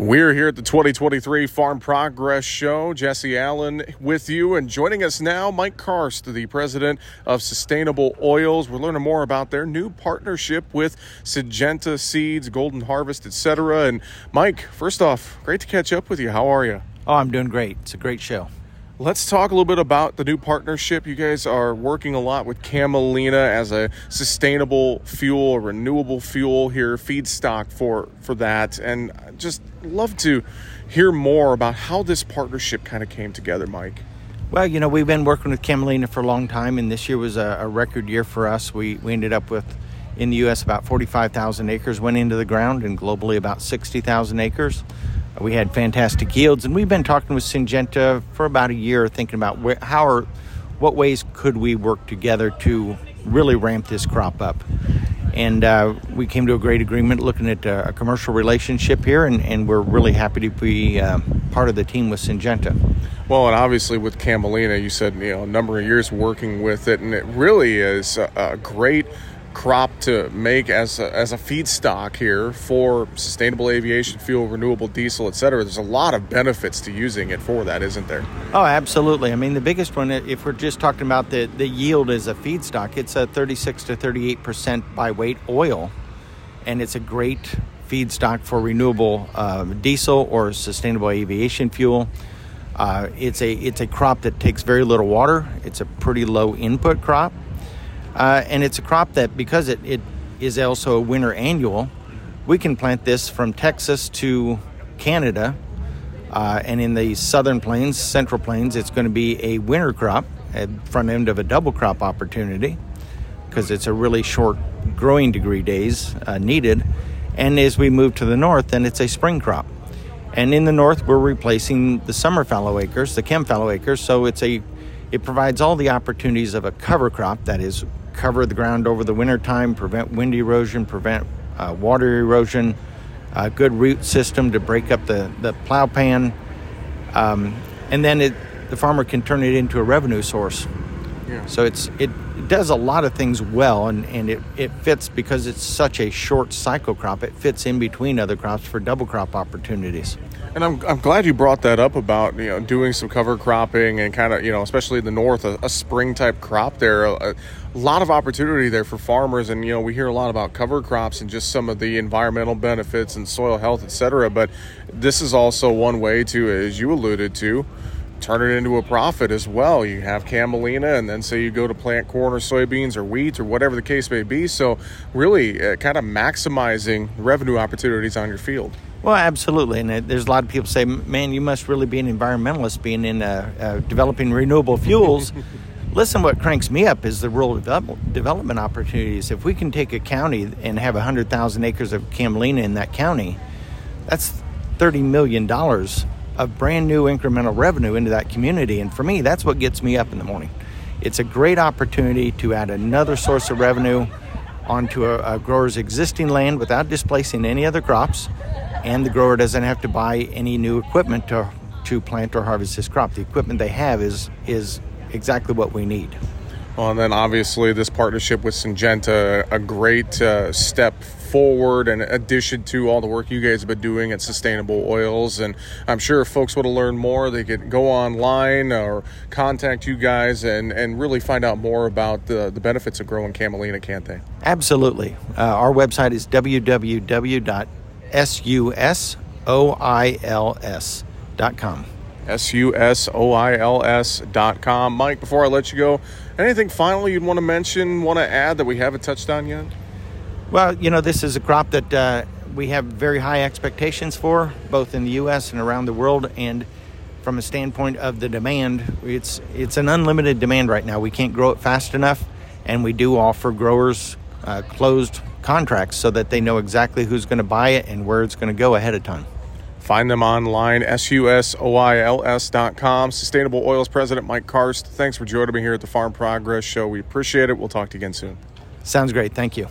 We're here at the 2023 Farm Progress Show. Jesse Allen with you, and joining us now, Mike Karst, the president of Sustainable Oils. We're learning more about their new partnership with Syngenta Seeds, Golden Harvest, etc. And Mike, first off, great to catch up with you. How are you? Oh, I'm doing great. It's a great show. Let's talk a little bit about the new partnership. You guys are working a lot with Camelina as a sustainable fuel, renewable fuel here, feedstock for for that, and just love to hear more about how this partnership kind of came together, Mike. Well, you know, we've been working with Camelina for a long time, and this year was a, a record year for us. We we ended up with in the U.S. about 45,000 acres went into the ground, and globally about 60,000 acres. We had fantastic yields, and we've been talking with Syngenta for about a year, thinking about where, how or what ways could we work together to really ramp this crop up. And uh, we came to a great agreement looking at uh, a commercial relationship here, and, and we're really happy to be uh, part of the team with Syngenta. Well, and obviously with Camelina, you said you know a number of years working with it, and it really is a, a great crop to make as a, as a feedstock here for sustainable aviation fuel, renewable diesel, etc. There's a lot of benefits to using it for that, isn't there? Oh, absolutely. I mean, the biggest one, if we're just talking about the, the yield as a feedstock, it's a 36 to 38 percent by weight oil, and it's a great feedstock for renewable uh, diesel or sustainable aviation fuel. Uh, it's a it's a crop that takes very little water. It's a pretty low input crop uh, and it's a crop that, because it, it is also a winter annual, we can plant this from Texas to Canada. Uh, and in the southern plains, central plains, it's going to be a winter crop at front end of a double crop opportunity because it's a really short growing degree days uh, needed. And as we move to the north, then it's a spring crop. And in the north, we're replacing the summer fallow acres, the chem fallow acres. So it's a it provides all the opportunities of a cover crop that is cover the ground over the winter time, prevent wind erosion, prevent uh, water erosion, a good root system to break up the, the plow pan, um, and then it, the farmer can turn it into a revenue source. Yeah. So it's it, does a lot of things well, and, and it, it fits because it's such a short cycle crop. It fits in between other crops for double crop opportunities. And I'm, I'm glad you brought that up about you know doing some cover cropping and kind of you know especially in the north a, a spring type crop there a, a, lot of opportunity there for farmers and you know we hear a lot about cover crops and just some of the environmental benefits and soil health etc but this is also one way to as you alluded to turn it into a profit as well you have camelina and then say you go to plant corn or soybeans or wheat or whatever the case may be so really uh, kind of maximizing revenue opportunities on your field well, absolutely, and there's a lot of people say, "Man, you must really be an environmentalist, being in uh, uh, developing renewable fuels." Listen, what cranks me up is the rural develop- development opportunities. If we can take a county and have hundred thousand acres of camelina in that county, that's thirty million dollars of brand new incremental revenue into that community. And for me, that's what gets me up in the morning. It's a great opportunity to add another source of revenue onto a, a grower's existing land without displacing any other crops and the grower doesn't have to buy any new equipment to, to plant or harvest this crop. The equipment they have is is exactly what we need. Well, and then obviously this partnership with Syngenta, a great uh, step forward in addition to all the work you guys have been doing at Sustainable Oils. And I'm sure if folks want to learn more, they could go online or contact you guys and, and really find out more about the, the benefits of growing camelina, can't they? Absolutely. Uh, our website is www S U S O I L S dot com. S U S O I L S dot com. Mike, before I let you go, anything finally you'd want to mention, want to add that we haven't touched on yet? Well, you know, this is a crop that uh, we have very high expectations for, both in the U.S. and around the world. And from a standpoint of the demand, it's it's an unlimited demand right now. We can't grow it fast enough, and we do offer growers uh, closed contracts so that they know exactly who's going to buy it and where it's going to go ahead of time. Find them online, susoils.com. Sustainable Oils President Mike Karst, thanks for joining me here at the Farm Progress Show. We appreciate it. We'll talk to you again soon. Sounds great. Thank you.